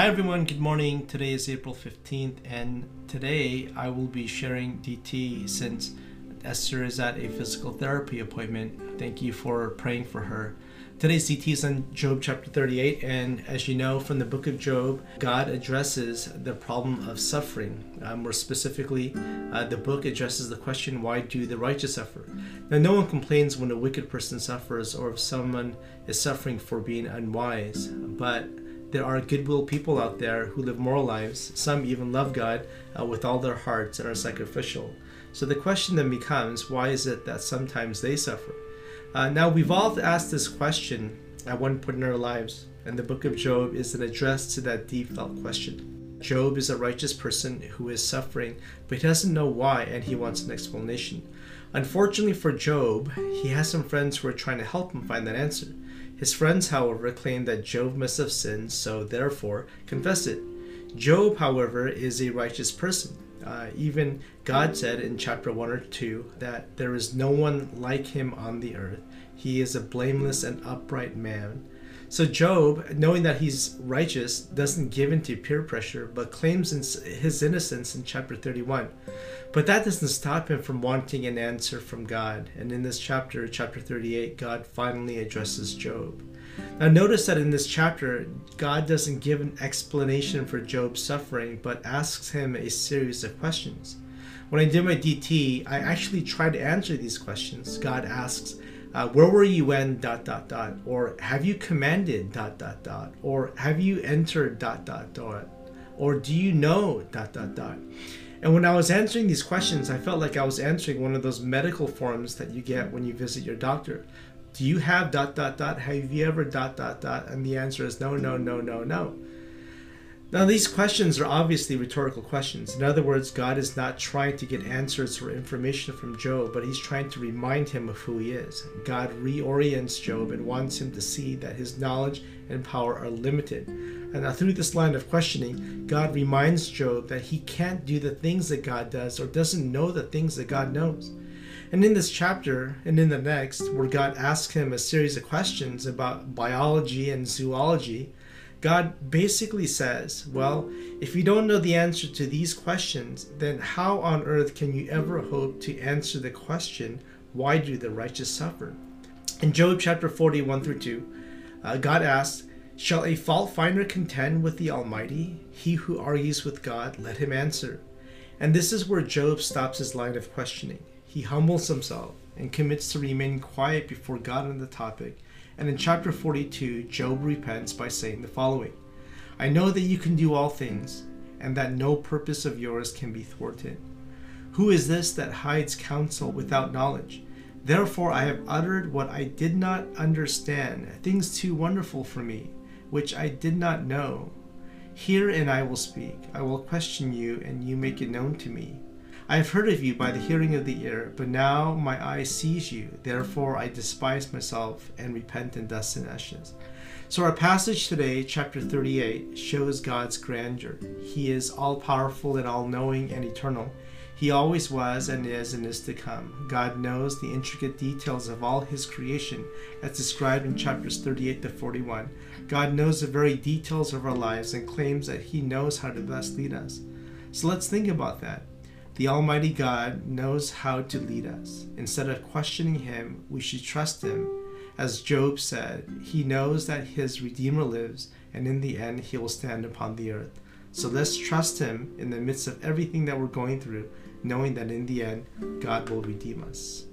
Hi everyone, good morning. Today is April 15th, and today I will be sharing DT since Esther is at a physical therapy appointment. Thank you for praying for her. Today's DT is on Job chapter 38, and as you know from the book of Job, God addresses the problem of suffering. Uh, more specifically, uh, the book addresses the question, Why do the righteous suffer? Now, no one complains when a wicked person suffers or if someone is suffering for being unwise, but there are goodwill people out there who live moral lives. Some even love God uh, with all their hearts and are sacrificial. So the question then becomes why is it that sometimes they suffer? Uh, now, we've all asked this question at one point in our lives, and the book of Job is an address to that deep felt question. Job is a righteous person who is suffering, but he doesn't know why and he wants an explanation. Unfortunately for Job, he has some friends who are trying to help him find that answer. His friends, however, claim that Job must have sinned, so therefore confess it. Job, however, is a righteous person. Uh, even God said in chapter 1 or 2 that there is no one like him on the earth. He is a blameless and upright man. So Job, knowing that he's righteous, doesn't give in to peer pressure, but claims his innocence in chapter 31. But that doesn't stop him from wanting an answer from God. And in this chapter, chapter 38, God finally addresses Job. Now, notice that in this chapter, God doesn't give an explanation for Job's suffering, but asks him a series of questions. When I did my DT, I actually tried to answer these questions. God asks, uh, where were you when dot dot dot or have you commanded dot dot dot or have you entered dot dot dot or do you know dot dot dot? And when i was answering these questions i felt like i was answering one of those medical forms that you get when you visit your doctor. Do you have dot dot dot? Have you ever dot dot dot? And the answer is no no no no no now, these questions are obviously rhetorical questions. In other words, God is not trying to get answers or information from Job, but he's trying to remind him of who he is. God reorients Job and wants him to see that his knowledge and power are limited. And now, through this line of questioning, God reminds Job that he can't do the things that God does or doesn't know the things that God knows. And in this chapter and in the next, where God asks him a series of questions about biology and zoology, God basically says, well, if you don't know the answer to these questions, then how on earth can you ever hope to answer the question, why do the righteous suffer? In Job chapter 41 through 2, uh, God asks, Shall a fault finder contend with the Almighty? He who argues with God, let him answer. And this is where Job stops his line of questioning. He humbles himself and commits to remain quiet before God on the topic and in chapter 42, Job repents by saying the following I know that you can do all things, and that no purpose of yours can be thwarted. Who is this that hides counsel without knowledge? Therefore I have uttered what I did not understand, things too wonderful for me, which I did not know. And I will speak. I will question you, and you make it known to me. I have heard of you by the hearing of the ear, but now my eye sees you. Therefore I despise myself and repent in dust and ashes. So our passage today, chapter 38, shows God's grandeur. He is all powerful and all knowing and eternal. He always was and is and is to come. God knows the intricate details of all his creation as described in chapters 38 to 41. God knows the very details of our lives and claims that he knows how to best lead us. So let's think about that. The Almighty God knows how to lead us. Instead of questioning Him, we should trust Him. As Job said, He knows that His Redeemer lives, and in the end, He will stand upon the earth. So let's trust Him in the midst of everything that we're going through, knowing that in the end, God will redeem us.